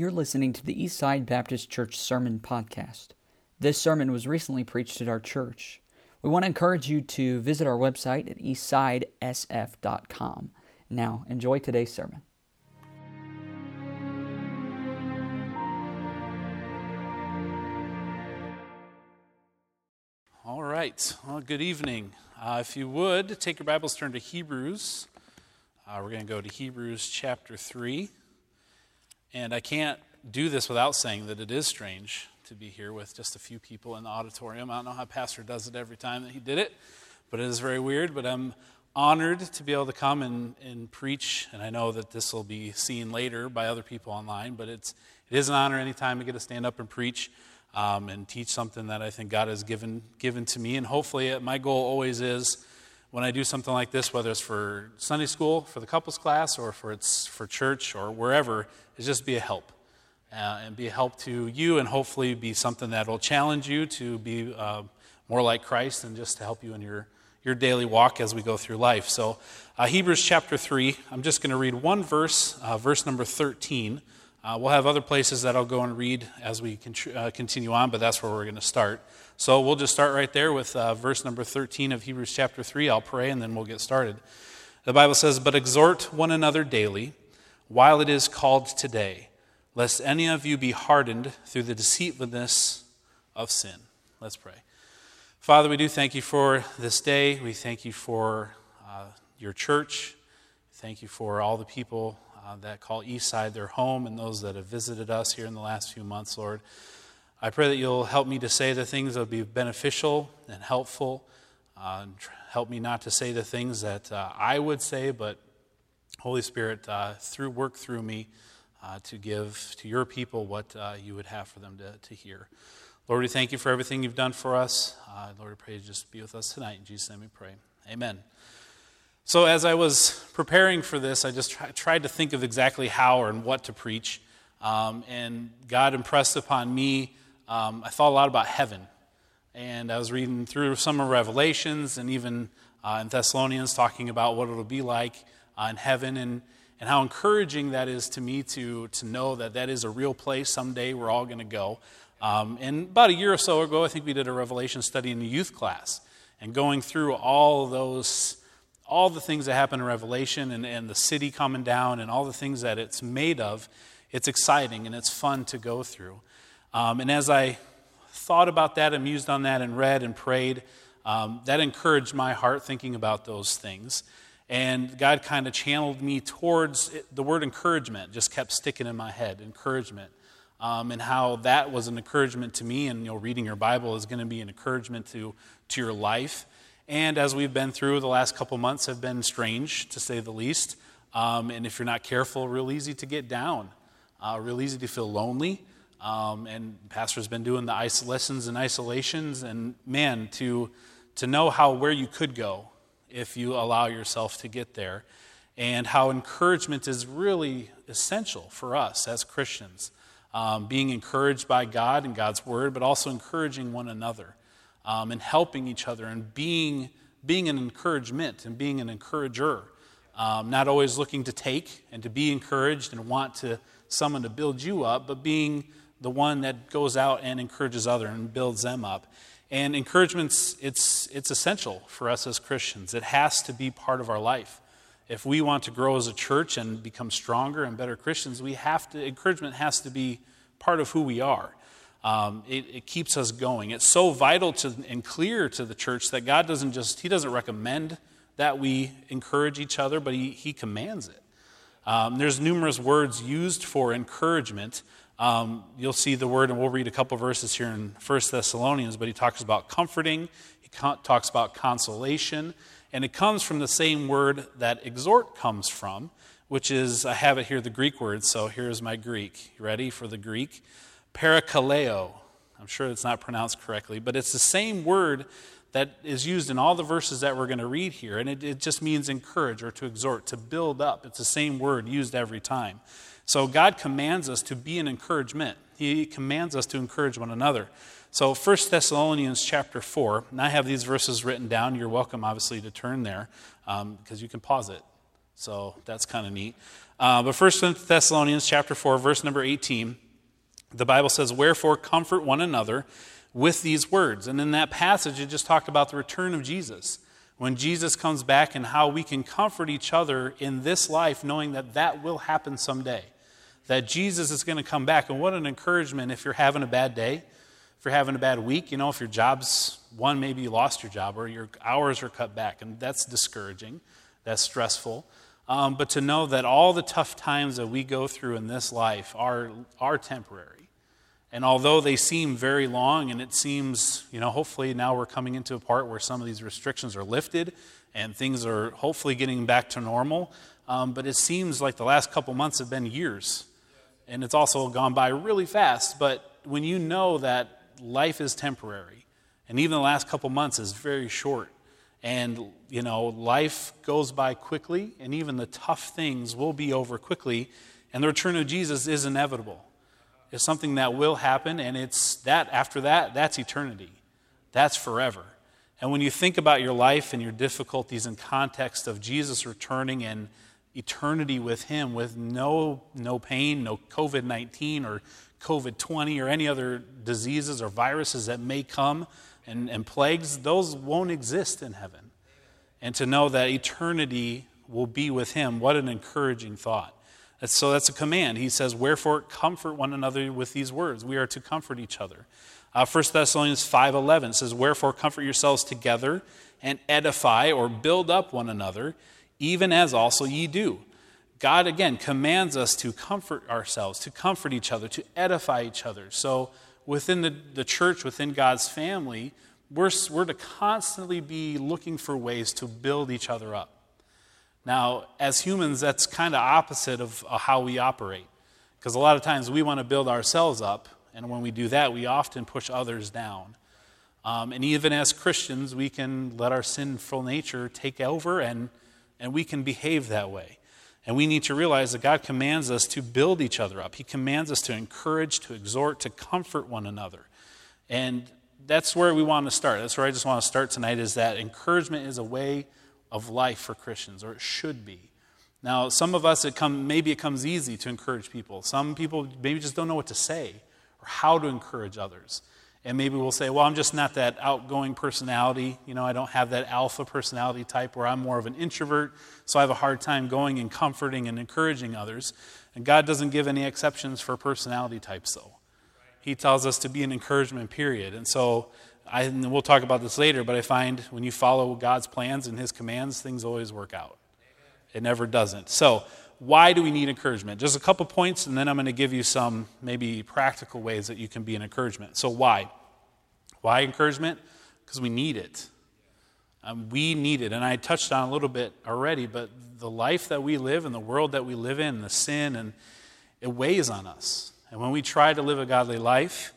You're listening to the Eastside Baptist Church Sermon Podcast. This sermon was recently preached at our church. We want to encourage you to visit our website at eastsidesf.com. Now, enjoy today's sermon. All right. Well, good evening. Uh, if you would, take your Bibles, turn to Hebrews. Uh, we're going to go to Hebrews chapter 3. And I can't do this without saying that it is strange to be here with just a few people in the auditorium. I don't know how Pastor does it every time that he did it, but it is very weird. But I'm honored to be able to come and, and preach. And I know that this will be seen later by other people online, but it's, it is an honor anytime to get to stand up and preach. Um, and teach something that I think God has given given to me. And hopefully, my goal always is when I do something like this, whether it's for Sunday school, for the couples class, or for it's for church or wherever, is just be a help. Uh, and be a help to you, and hopefully be something that will challenge you to be uh, more like Christ and just to help you in your, your daily walk as we go through life. So, uh, Hebrews chapter 3, I'm just going to read one verse, uh, verse number 13. Uh, we'll have other places that I'll go and read as we con- uh, continue on, but that's where we're going to start. So we'll just start right there with uh, verse number 13 of Hebrews chapter 3. I'll pray and then we'll get started. The Bible says, But exhort one another daily while it is called today, lest any of you be hardened through the deceitfulness of sin. Let's pray. Father, we do thank you for this day. We thank you for uh, your church. Thank you for all the people uh, that call Eastside their home and those that have visited us here in the last few months, Lord. I pray that you'll help me to say the things that will be beneficial and helpful. Uh, help me not to say the things that uh, I would say, but Holy Spirit, uh, through work through me uh, to give to your people what uh, you would have for them to, to hear. Lord, we thank you for everything you've done for us. Uh, Lord, I pray you just be with us tonight. In Jesus' name we pray. Amen. So, as I was preparing for this, I just try, tried to think of exactly how and what to preach. Um, and God impressed upon me um, I thought a lot about heaven. And I was reading through some of Revelations and even uh, in Thessalonians talking about what it'll be like uh, in heaven and, and how encouraging that is to me to, to know that that is a real place someday we're all going to go. Um, and about a year or so ago, I think we did a Revelation study in the youth class and going through all those, all the things that happen in Revelation and, and the city coming down and all the things that it's made of. It's exciting and it's fun to go through. Um, and as I thought about that and mused on that and read and prayed, um, that encouraged my heart thinking about those things. And God kind of channeled me towards it, the word encouragement, just kept sticking in my head encouragement. Um, and how that was an encouragement to me, and you know, reading your Bible is going to be an encouragement to, to your life. And as we've been through, the last couple months have been strange, to say the least. Um, and if you're not careful, real easy to get down, uh, real easy to feel lonely. Um, and pastor's been doing the lessons and isolations and man to to know how where you could go if you allow yourself to get there and how encouragement is really essential for us as christians. Um, being encouraged by god and god's word but also encouraging one another um, and helping each other and being being an encouragement and being an encourager. Um, not always looking to take and to be encouraged and want to someone to build you up but being the one that goes out and encourages other and builds them up. And encouragement's it's it's essential for us as Christians. It has to be part of our life. If we want to grow as a church and become stronger and better Christians, we have to encouragement has to be part of who we are. Um, it, it, keeps us going. It's so vital to, and clear to the church that God doesn't just, He doesn't recommend that we encourage each other, but He, he commands it. Um, there's numerous words used for encouragement um, you'll see the word, and we'll read a couple verses here in 1 Thessalonians, but he talks about comforting, he talks about consolation, and it comes from the same word that exhort comes from, which is, I have it here, the Greek word, so here's my Greek. Ready for the Greek? Parakaleo. I'm sure it's not pronounced correctly, but it's the same word that is used in all the verses that we're going to read here, and it, it just means encourage or to exhort, to build up. It's the same word used every time. So God commands us to be an encouragement. He commands us to encourage one another. So 1 Thessalonians chapter 4, and I have these verses written down. You're welcome, obviously, to turn there because um, you can pause it. So that's kind of neat. Uh, but First Thessalonians chapter 4, verse number 18, the Bible says, Wherefore comfort one another with these words. And in that passage, it just talked about the return of Jesus. When Jesus comes back and how we can comfort each other in this life, knowing that that will happen someday. That Jesus is going to come back. And what an encouragement if you're having a bad day, if you're having a bad week, you know, if your job's one, maybe you lost your job or your hours are cut back. And that's discouraging, that's stressful. Um, but to know that all the tough times that we go through in this life are, are temporary. And although they seem very long, and it seems, you know, hopefully now we're coming into a part where some of these restrictions are lifted and things are hopefully getting back to normal, um, but it seems like the last couple months have been years. And it's also gone by really fast. But when you know that life is temporary, and even the last couple months is very short, and, you know, life goes by quickly, and even the tough things will be over quickly. And the return of Jesus is inevitable. It's something that will happen, and it's that, after that, that's eternity. That's forever. And when you think about your life and your difficulties in context of Jesus returning and eternity with Him, with no, no pain, no COVID 19 or COVID 20 or any other diseases or viruses that may come, and, and plagues, those won't exist in heaven. And to know that eternity will be with him, what an encouraging thought. So that's a command. He says, Wherefore comfort one another with these words. We are to comfort each other. Uh, 1 Thessalonians 5.11 says, Wherefore comfort yourselves together and edify or build up one another, even as also ye do. God, again, commands us to comfort ourselves, to comfort each other, to edify each other. So within the, the church, within God's family, we're, we're to constantly be looking for ways to build each other up. Now, as humans, that's kind of opposite of uh, how we operate. Because a lot of times we want to build ourselves up, and when we do that, we often push others down. Um, and even as Christians, we can let our sinful nature take over, and, and we can behave that way. And we need to realize that God commands us to build each other up. He commands us to encourage, to exhort, to comfort one another. And that's where we want to start. That's where I just want to start tonight is that encouragement is a way of life for Christians, or it should be. Now, some of us, it come, maybe it comes easy to encourage people. Some people maybe just don't know what to say or how to encourage others. And maybe we'll say, well, I'm just not that outgoing personality. You know, I don't have that alpha personality type where I'm more of an introvert, so I have a hard time going and comforting and encouraging others. And God doesn't give any exceptions for personality types, though. He tells us to be an encouragement, period. And so, I, and we'll talk about this later, but I find when you follow God's plans and His commands, things always work out. It never doesn't. So, why do we need encouragement? Just a couple points, and then I'm going to give you some maybe practical ways that you can be an encouragement. So, why? Why encouragement? Because we need it. Um, we need it. And I touched on a little bit already, but the life that we live and the world that we live in, the sin, and it weighs on us. And when we try to live a godly life,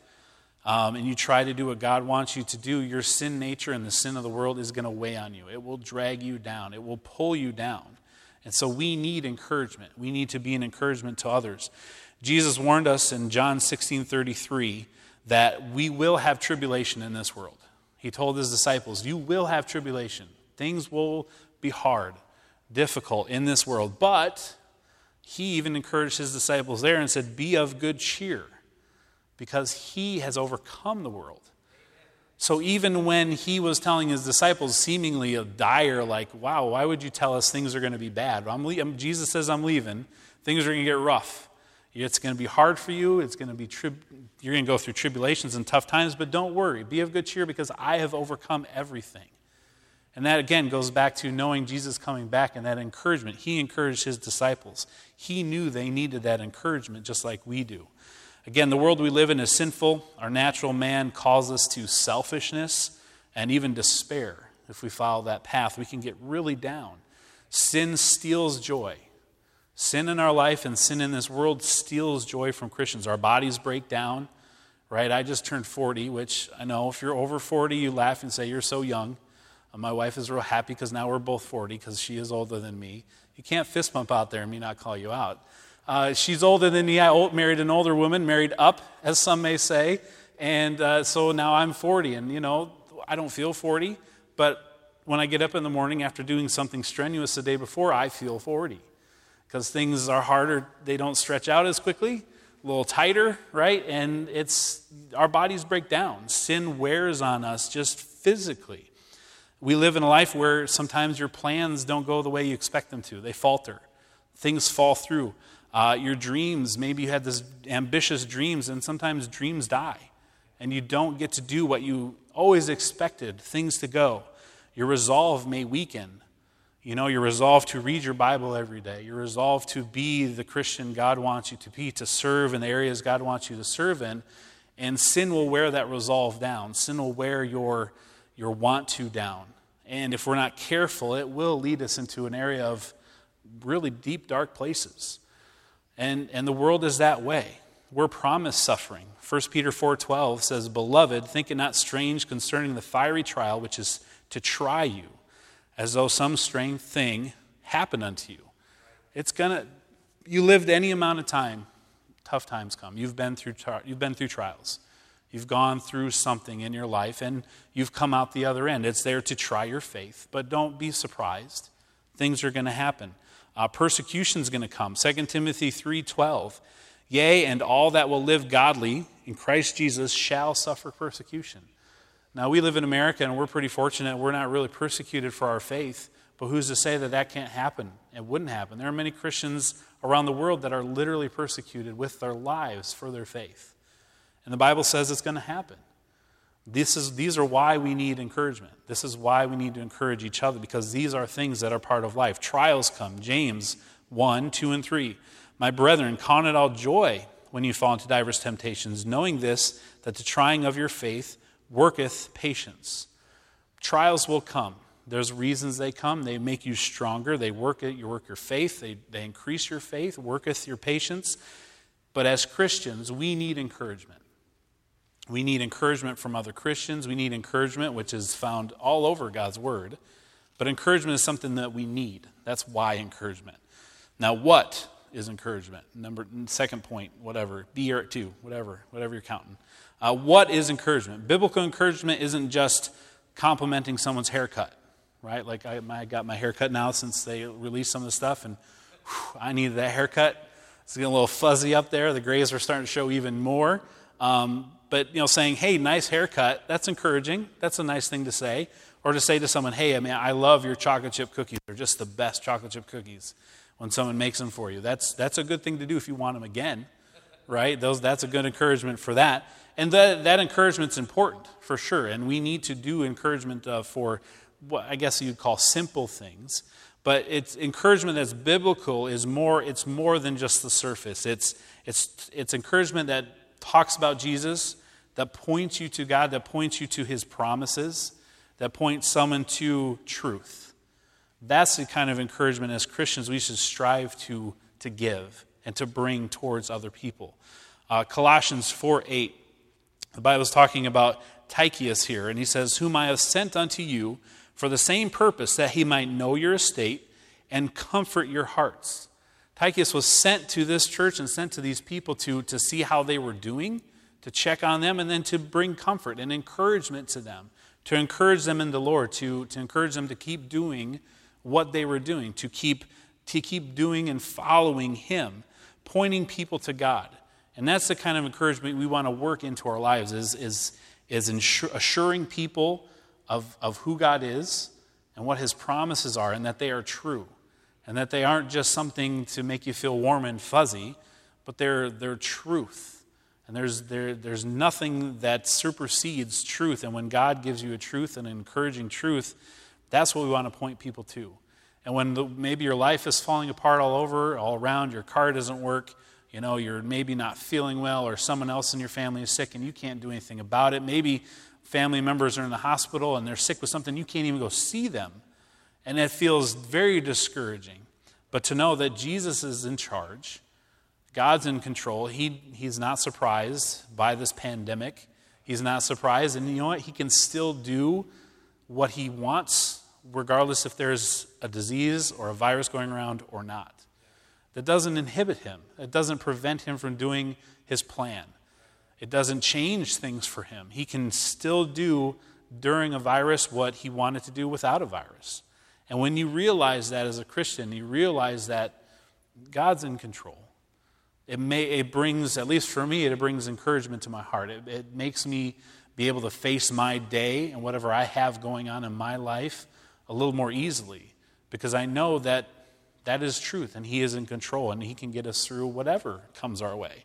um, and you try to do what God wants you to do, your sin nature and the sin of the world is going to weigh on you. It will drag you down, it will pull you down. And so we need encouragement. We need to be an encouragement to others. Jesus warned us in John 16 33 that we will have tribulation in this world. He told his disciples, You will have tribulation. Things will be hard, difficult in this world. But he even encouraged his disciples there and said, Be of good cheer, because he has overcome the world. So even when he was telling his disciples, seemingly a dire, like, wow, why would you tell us things are going to be bad? I'm le- um, Jesus says, I'm leaving. Things are going to get rough. It's going to be hard for you. It's going to be tri- you're going to go through tribulations and tough times, but don't worry. Be of good cheer because I have overcome everything. And that again goes back to knowing Jesus coming back and that encouragement. He encouraged his disciples. He knew they needed that encouragement just like we do. Again, the world we live in is sinful. Our natural man calls us to selfishness and even despair. If we follow that path, we can get really down. Sin steals joy. Sin in our life and sin in this world steals joy from Christians. Our bodies break down, right? I just turned 40, which I know if you're over 40, you laugh and say, You're so young. Uh, my wife is real happy because now we're both 40 because she is older than me. You can't fist bump out there and me not call you out. Uh, she's older than me. I married an older woman, married up, as some may say. And uh, so now I'm 40. And, you know, I don't feel 40, but when I get up in the morning after doing something strenuous the day before, I feel 40 because things are harder. They don't stretch out as quickly, a little tighter, right? And it's our bodies break down. Sin wears on us just physically. We live in a life where sometimes your plans don't go the way you expect them to, they falter, things fall through. Uh, your dreams, maybe you had this ambitious dreams, and sometimes dreams die, and you don't get to do what you always expected things to go. Your resolve may weaken. You know, your resolve to read your Bible every day. your resolve to be the Christian God wants you to be, to serve in the areas God wants you to serve in. And sin will wear that resolve down. Sin will wear your, your want to down. And if we're not careful, it will lead us into an area of really deep, dark places. And, and the world is that way. We're promised suffering. 1 Peter 4:12 says, "Beloved, think it not strange concerning the fiery trial which is to try you, as though some strange thing happened unto you." It's gonna. You lived any amount of time, tough times come. You've been through. You've been through trials. You've gone through something in your life, and you've come out the other end. It's there to try your faith, but don't be surprised. Things are going to happen. Uh, Persecution is going to come. 2 Timothy 3.12, Yea, and all that will live godly in Christ Jesus shall suffer persecution. Now, we live in America, and we're pretty fortunate. We're not really persecuted for our faith, but who's to say that that can't happen? It wouldn't happen. There are many Christians around the world that are literally persecuted with their lives for their faith. And the Bible says it's going to happen. This is, these are why we need encouragement. This is why we need to encourage each other because these are things that are part of life. Trials come. James 1, 2, and 3. My brethren, count it all joy when you fall into diverse temptations, knowing this, that the trying of your faith worketh patience. Trials will come. There's reasons they come. They make you stronger. They work it. You work your faith. They, they increase your faith, worketh your patience. But as Christians, we need encouragement. We need encouragement from other Christians. We need encouragement, which is found all over God's Word. But encouragement is something that we need. That's why encouragement. Now, what is encouragement? Number second point, whatever, B or two, whatever, whatever you're counting. Uh, what is encouragement? Biblical encouragement isn't just complimenting someone's haircut, right? Like I, I got my haircut now since they released some of the stuff, and whew, I needed that haircut. It's getting a little fuzzy up there. The grays are starting to show even more. Um, but you know, saying, "Hey, nice haircut," that's encouraging. That's a nice thing to say. Or to say to someone, "Hey, I mean, I love your chocolate chip cookies. They're just the best chocolate chip cookies." When someone makes them for you, that's that's a good thing to do if you want them again, right? Those that's a good encouragement for that. And that that encouragement's important for sure. And we need to do encouragement uh, for what I guess you'd call simple things. But it's encouragement that's biblical is more. It's more than just the surface. It's it's it's encouragement that talks about Jesus that points you to God, that points you to his promises, that points someone to truth. That's the kind of encouragement as Christians we should strive to, to give and to bring towards other people. Uh, Colossians 4 8, the Bible is talking about Tychicus here, and he says, Whom I have sent unto you for the same purpose, that he might know your estate and comfort your hearts. Tychicus was sent to this church and sent to these people to, to see how they were doing to check on them, and then to bring comfort and encouragement to them, to encourage them in the Lord, to, to encourage them to keep doing what they were doing, to keep, to keep doing and following Him, pointing people to God. And that's the kind of encouragement we want to work into our lives, is, is, is assuring people of, of who God is and what His promises are, and that they are true, and that they aren't just something to make you feel warm and fuzzy, but they're, they're truth and there's, there, there's nothing that supersedes truth. And when God gives you a truth, an encouraging truth, that's what we want to point people to. And when the, maybe your life is falling apart all over, all around, your car doesn't work, you know, you're maybe not feeling well, or someone else in your family is sick and you can't do anything about it. Maybe family members are in the hospital and they're sick with something, you can't even go see them. And it feels very discouraging. But to know that Jesus is in charge, God's in control. He, he's not surprised by this pandemic. He's not surprised. And you know what? He can still do what he wants, regardless if there's a disease or a virus going around or not. That doesn't inhibit him, it doesn't prevent him from doing his plan. It doesn't change things for him. He can still do during a virus what he wanted to do without a virus. And when you realize that as a Christian, you realize that God's in control. It, may, it brings, at least for me, it brings encouragement to my heart. It, it makes me be able to face my day and whatever I have going on in my life a little more easily because I know that that is truth and He is in control and He can get us through whatever comes our way.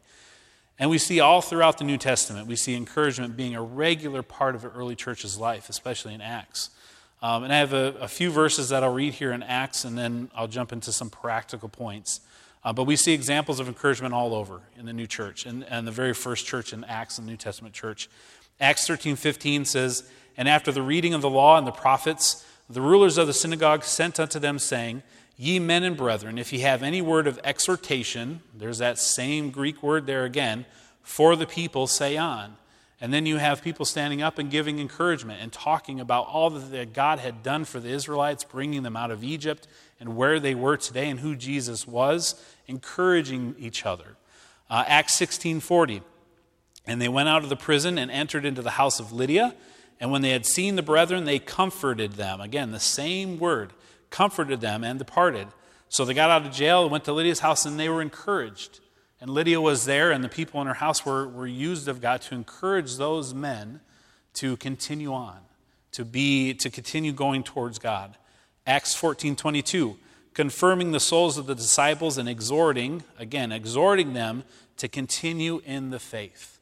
And we see all throughout the New Testament, we see encouragement being a regular part of an early church's life, especially in Acts. Um, and I have a, a, few verses that I'll read here in Acts, and then I'll jump into some practical points. Uh, but we see examples of encouragement all over in the new church, and, and the very first church in Acts, the New Testament church. Acts 13 15 says, And after the reading of the law and the prophets, the rulers of the synagogue sent unto them, saying, Ye men and brethren, if ye have any word of exhortation, there's that same Greek word there again, for the people, say on. And then you have people standing up and giving encouragement and talking about all that God had done for the Israelites, bringing them out of Egypt and where they were today and who Jesus was, encouraging each other. Uh, Acts 16:40. And they went out of the prison and entered into the house of Lydia. And when they had seen the brethren, they comforted them. Again, the same word comforted them, and departed. So they got out of jail, and went to Lydia's house, and they were encouraged. And Lydia was there, and the people in her house were, were used of God to encourage those men to continue on, to be to continue going towards God. Acts 14 22, confirming the souls of the disciples and exhorting, again, exhorting them to continue in the faith,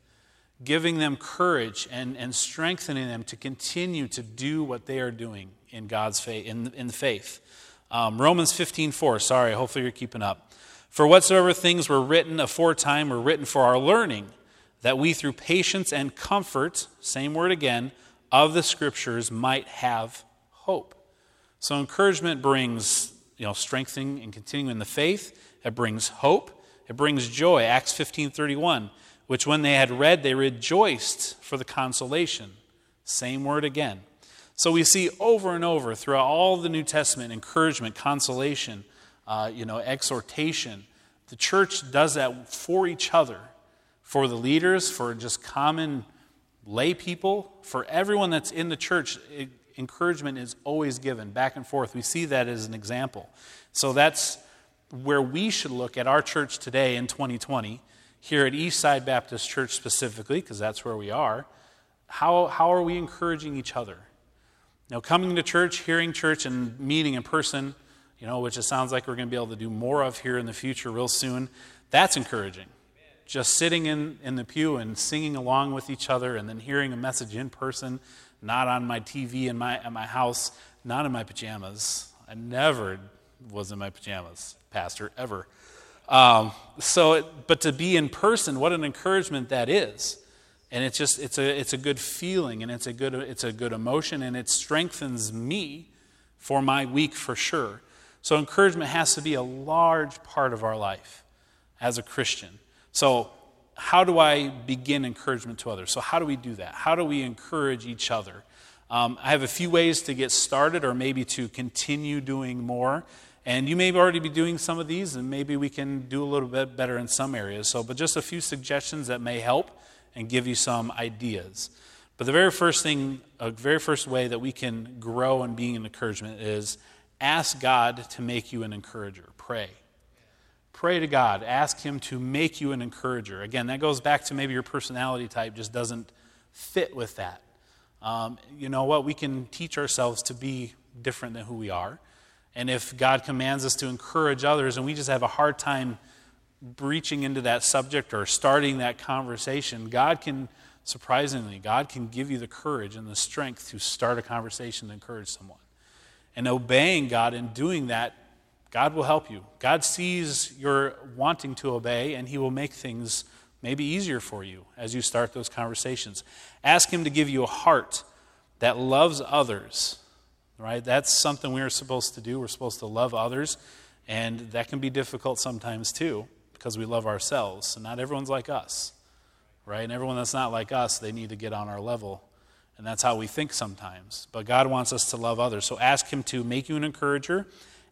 giving them courage and, and strengthening them to continue to do what they are doing in God's faith, in, in faith. Um, Romans 15, 4. Sorry, hopefully you're keeping up. For whatsoever things were written aforetime were written for our learning, that we through patience and comfort, same word again, of the scriptures might have hope. So encouragement brings, you know, strengthening and continuing in the faith. It brings hope. It brings joy. Acts 15, 31, which when they had read, they rejoiced for the consolation. Same word again. So we see over and over throughout all the New Testament encouragement, consolation, uh, you know, exhortation. The church does that for each other, for the leaders, for just common lay people, for everyone that's in the church. It, encouragement is always given back and forth. We see that as an example. So that's where we should look at our church today in 2020, here at Eastside Baptist Church specifically, because that's where we are. How, how are we encouraging each other? Now, coming to church, hearing church, and meeting in person, you know, which it sounds like we're going to be able to do more of here in the future real soon, that's encouraging. Just sitting in, in the pew and singing along with each other and then hearing a message in person, not on my TV in my, at my house, not in my pajamas. I never was in my pajamas, Pastor, ever. Um, so, but to be in person, what an encouragement that is and it's just it's a it's a good feeling and it's a good it's a good emotion and it strengthens me for my week for sure so encouragement has to be a large part of our life as a christian so how do i begin encouragement to others so how do we do that how do we encourage each other um, i have a few ways to get started or maybe to continue doing more and you may already be doing some of these and maybe we can do a little bit better in some areas so but just a few suggestions that may help and give you some ideas. But the very first thing, a very first way that we can grow in being an encouragement is ask God to make you an encourager. Pray. Pray to God. Ask Him to make you an encourager. Again, that goes back to maybe your personality type just doesn't fit with that. Um, you know what? We can teach ourselves to be different than who we are. And if God commands us to encourage others and we just have a hard time breaching into that subject or starting that conversation, God can, surprisingly, God can give you the courage and the strength to start a conversation to encourage someone. And obeying God and doing that, God will help you. God sees your wanting to obey, and He will make things maybe easier for you as you start those conversations. Ask Him to give you a heart that loves others, right? That's something we're supposed to do. We're supposed to love others, and that can be difficult sometimes too because we love ourselves. And not everyone's like us, right? And everyone that's not like us, they need to get on our level. And that's how we think sometimes. But God wants us to love others. So ask Him to make you an encourager,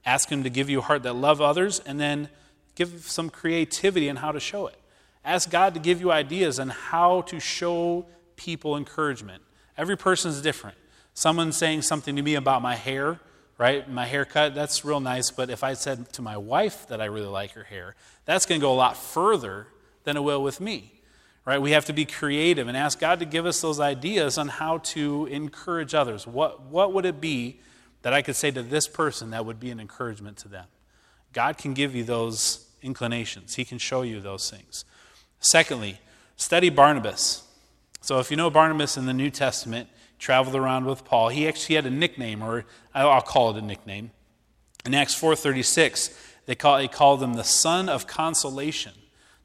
ask Him to give you a heart that love others, and then give some creativity in how to show it. Ask God to give you ideas on how to show people encouragement. Every person is different. Someone saying something to me about my hair, right? My haircut, that's real nice, but if I said to my wife that I really like her hair, that's going to go a lot further than it will with me. Right? We have to be creative and ask God to give us those ideas on how to encourage others. What, what would it be that I could say to this person that would be an encouragement to them? God can give you those inclinations, He can show you those things. Secondly, study Barnabas. So if you know Barnabas in the New Testament, traveled around with Paul. He actually had a nickname, or I'll call it a nickname. In Acts 4.36, they call, they called him the son of consolation.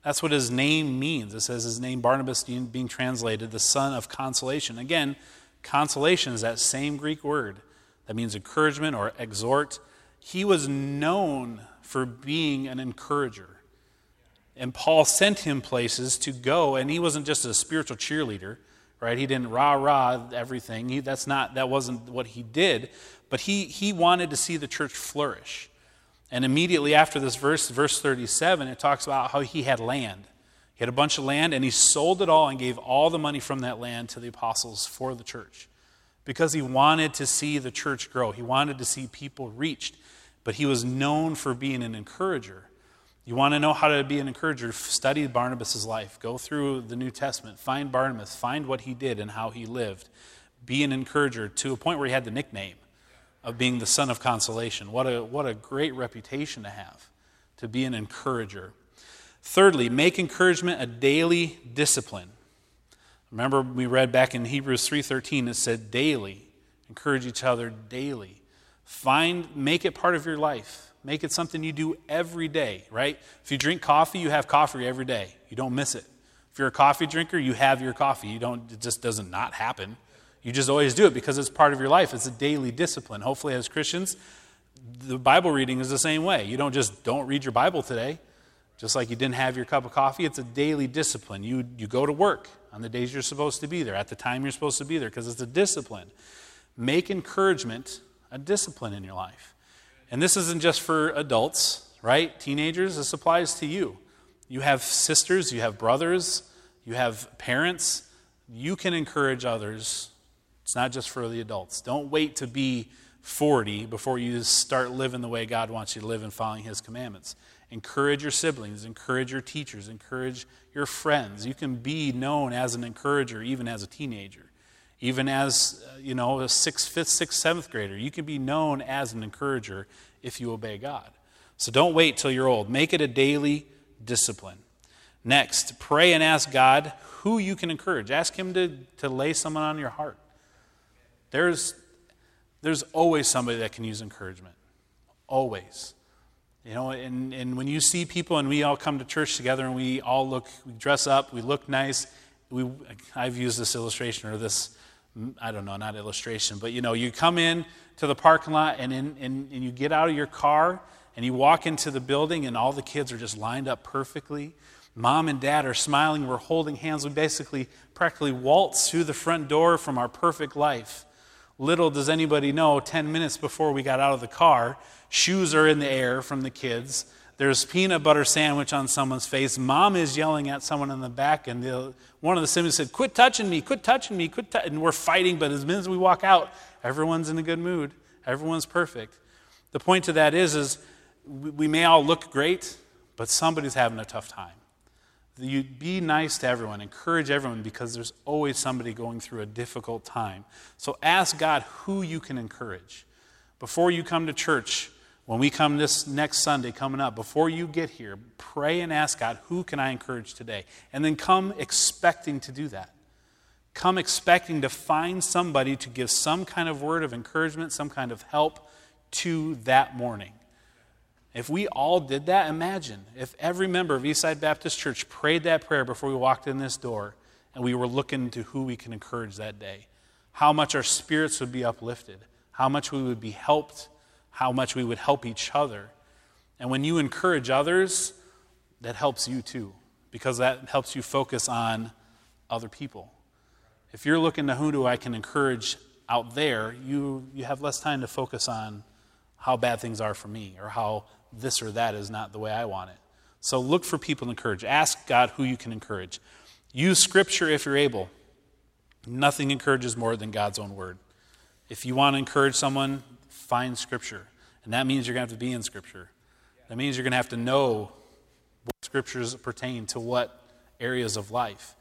That's what his name means. It says his name, Barnabas, being translated, the son of consolation. Again, consolation is that same Greek word that means encouragement or exhort. He was known for being an encourager. And Paul sent him places to go, and he wasn't just a spiritual cheerleader, right? He didn't rah rah everything. He, that's not, that wasn't what he did. But he, he wanted to see the church flourish. And immediately after this verse, verse 37, it talks about how he had land. He had a bunch of land and he sold it all and gave all the money from that land to the apostles for the church because he wanted to see the church grow. He wanted to see people reached, but he was known for being an encourager. You want to know how to be an encourager? Study Barnabas' life. Go through the New Testament. Find Barnabas. Find what he did and how he lived. Be an encourager to a point where he had the nickname of being the son of consolation. What a, what a great reputation to have, to be an encourager. Thirdly, make encouragement a daily discipline. Remember we read back in Hebrews 3:13 it said daily, encourage each other daily. Find make it part of your life. Make it something you do every day, right? If you drink coffee, you have coffee every day. You don't miss it. If you're a coffee drinker, you have your coffee. You don't it just doesn't not happen. You just always do it because it's part of your life. It's a daily discipline. Hopefully, as Christians, the Bible reading is the same way. You don't just don't read your Bible today, just like you didn't have your cup of coffee. It's a daily discipline. You, you go to work on the days you're supposed to be there, at the time you're supposed to be there, because it's a discipline. Make encouragement a discipline in your life. And this isn't just for adults, right? Teenagers, this applies to you. You have sisters, you have brothers, you have parents. You can encourage others it's not just for the adults. Don't wait to be 40 before you start living the way God wants you to live and following His commandments. Encourage your siblings, encourage your teachers, encourage your friends. You can be known as an encourager even as a teenager, even as, uh, you know, a sixth, fifth, sixth, seventh grader. You can be known as an encourager if you obey God. So don't wait till you're old. Make it a daily discipline. Next, pray and ask God who you can encourage. Ask Him to, to lay someone on your heart. There's, there's always somebody that can use encouragement. Always. You know, and, and when you see people and we all come to church together and we all look, we dress up, we look nice. We, I've used this illustration or this, mm, I don't know, not illustration, but you know, you come in to the parking lot and, in, and, and you get out of your car and you walk into the building and all the kids are just lined up perfectly. Mom and dad are smiling, we're holding hands. We basically practically waltz through the front door from our perfect life. Little does anybody know, 10 minutes before we got out of the car, shoes are in the air from the kids. There's peanut butter sandwich on someone's face. Mom is yelling at someone in the back, and the, one of the siblings said, Quit touching me, quit touching me, quit. T-. And we're fighting, but as minute as we walk out, everyone's in a good mood. Everyone's perfect. The point to that is, is we may all look great, but somebody's having a tough time you be nice to everyone, encourage everyone because there's always somebody going through a difficult time. So ask God who you can encourage. Before you come to church, when we come this next Sunday coming up, before you get here, pray and ask God, who can I encourage today? And then come expecting to do that. Come expecting to find somebody to give some kind of word of encouragement, some kind of help to that morning. If we all did that, imagine if every member of Eastside Baptist Church prayed that prayer before we walked in this door and we were looking to who we can encourage that day. How much our spirits would be uplifted, how much we would be helped, how much we would help each other. And when you encourage others, that helps you too, because that helps you focus on other people. If you're looking to who do I can encourage out there, you, you have less time to focus on how bad things are for me or how this or that is not the way I want it. So look for people to encourage. Ask God who you can encourage. Use Scripture if you're able. Nothing encourages more than God's own word. If you want to encourage someone, find Scripture. And that means you're going to have to be in Scripture. That means you're going to have to know what Scriptures pertain to what areas of life.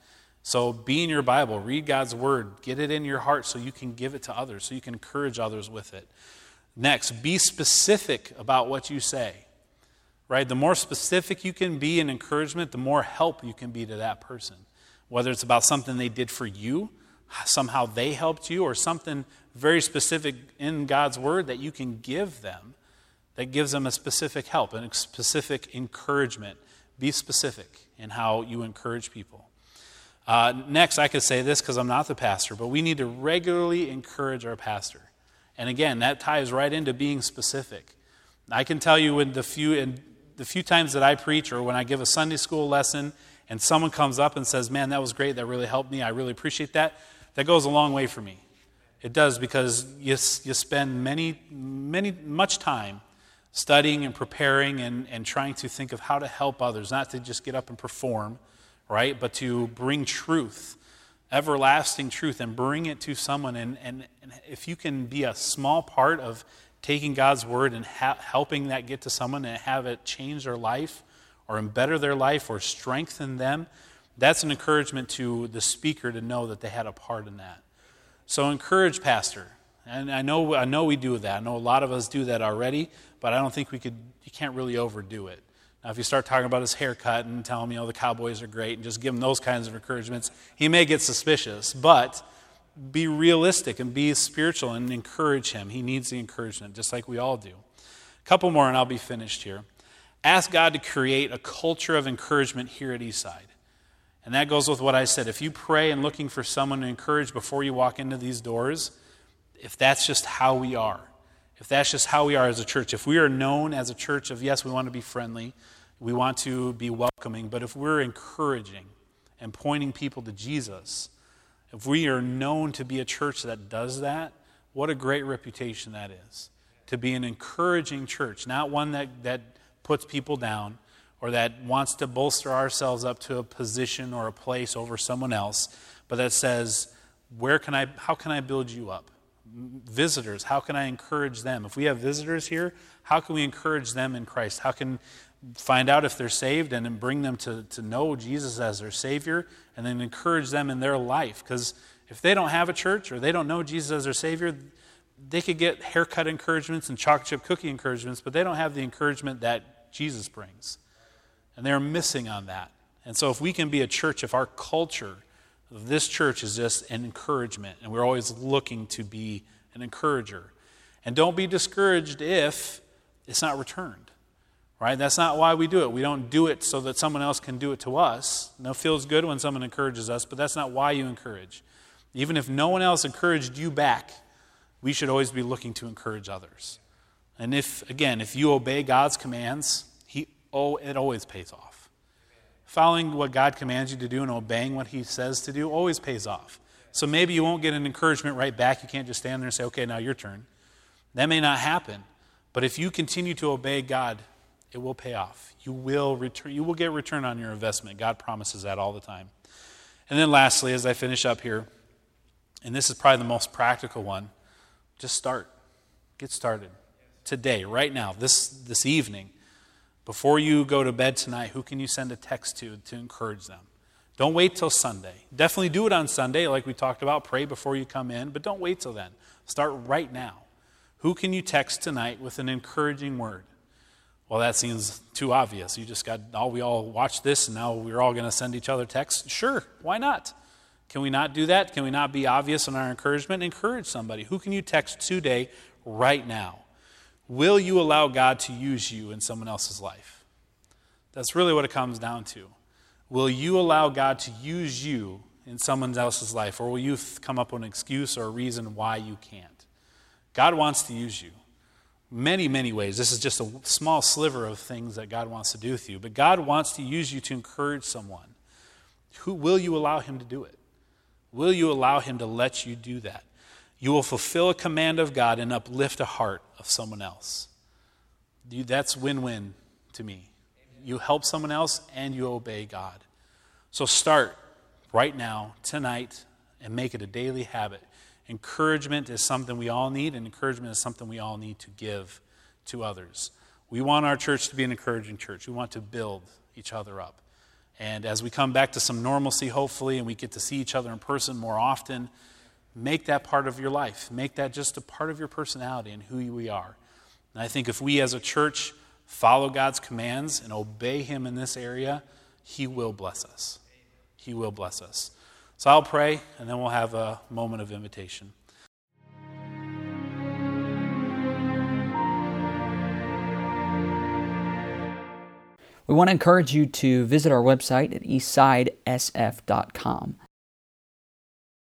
So be in your Bible, read God's Word, get it in your heart so you can give it to others, so you can encourage others with it. Next, be specific about what you say. Right? The more specific you can be in encouragement, the more help you can be to that person. Whether it's about something they did for you, somehow they helped you, or something very specific in God's Word that you can give them that gives them a specific help and a specific encouragement. Be specific in how you encourage people. Uh, next, I could say this because I'm not the pastor, but we need to regularly encourage our pastor. And again, that ties right into being specific. I can tell you in the few in the few times that I preach or when I give a Sunday school lesson and someone comes up and says, "Man, that was great. That really helped me. I really appreciate that." That goes a long way for me. It does because you, you spend many, many, much time studying and preparing and, and trying to think of how to help others, not to just get up and perform, right? But to bring truth, everlasting truth, and bring it to someone. And, and, and if you can be a small part of taking God's word and ha- helping that get to someone and have it change their life or better their life or strengthen them, that's an encouragement to the speaker to know that they had a part in that. So encourage pastor. And I know, I know we do that. I know a lot of us do that already, but I don't think we could, you can't really overdo it. If you start talking about his haircut and tell him, oh, you know, the Cowboys are great and just give him those kinds of encouragements, he may get suspicious. But be realistic and be spiritual and encourage him. He needs the encouragement, just like we all do. A couple more, and I'll be finished here. Ask God to create a culture of encouragement here at Eastside. And that goes with what I said. If you pray and looking for someone to encourage before you walk into these doors, if that's just how we are, if that's just how we are as a church, if we are known as a church of, yes, we want to be friendly, we want to be welcoming, but if we're encouraging and pointing people to Jesus, if we are known to be a church that does that, what a great reputation that is. To be an encouraging church, not one that, that puts people down or that wants to bolster ourselves up to a position or a place over someone else, but that says, where can I, how can I build you up? visitors, how can I encourage them? If we have visitors here, how can we encourage them in Christ? How can find out if they're saved and then bring them to, to know Jesus as their Savior and then encourage them in their life? Because if they don't have a church or they don't know Jesus as their Savior, they could get haircut encouragements and chocolate chip cookie encouragements, but they don't have the encouragement that Jesus brings. And they're missing on that. And so, if we can be a church, if our culture this church is just an encouragement, and we're always looking to be an encourager. And don't be discouraged if it's not returned. Right? That's not why we do it. We don't do it so that someone else can do it to us. No, it feels good when someone encourages us, but that's not why you encourage. Even if no one else encouraged you back, we should always be looking to encourage others. And if, again, if you obey God's commands, he, oh, it always pays off. Following what God commands you to do and obeying what He says to do always pays off. So maybe you won't get an encouragement right back. You can't just stand there and say, okay, now your turn. That may not happen. But if you continue to obey God, it will pay off. You will return you will get return on your investment. God promises that all the time. And then lastly, as I finish up here, and this is probably the most practical one, just start. Get started. Today, right now, this this evening. Before you go to bed tonight, who can you send a text to to encourage them? Don't wait till Sunday. Definitely do it on Sunday, like we talked about. Pray before you come in, but don't wait till then. Start right now. Who can you text tonight with an encouraging word? Well, that seems too obvious. You just got all we all watch this and now we're all going to send each other texts. Sure, why not? Can we not do that? Can we not be obvious in our encouragement? Encourage somebody. Who can you text today, right now? Will you allow God to use you in someone else's life? That's really what it comes down to. Will you allow God to use you in someone else's life, or will you come up with an excuse or a reason why you can't? God wants to use you. Many, many ways. This is just a small sliver of things that God wants to do with you. But God wants to use you to encourage someone. Who will you allow him to do it? Will you allow him to let you do that? You will fulfill a command of God and uplift a heart of someone else. You, that's win win to me. You help someone else and you obey God. So start right now, tonight, and make it a daily habit. Encouragement is something we all need, and encouragement is something we all need to give to others. We want our church to be an encouraging church. We want to build each other up. And as we come back to some normalcy, hopefully, and we get to see each other in person more often, make that part of your life. Make that just a part of your personality and who we are. And I think if we as a church follow God's commands and obey Him in this area, He will bless us. He will bless us. So I'll pray, and then we'll have a moment of invitation. We want to encourage you to visit our website at eastsidesf.com.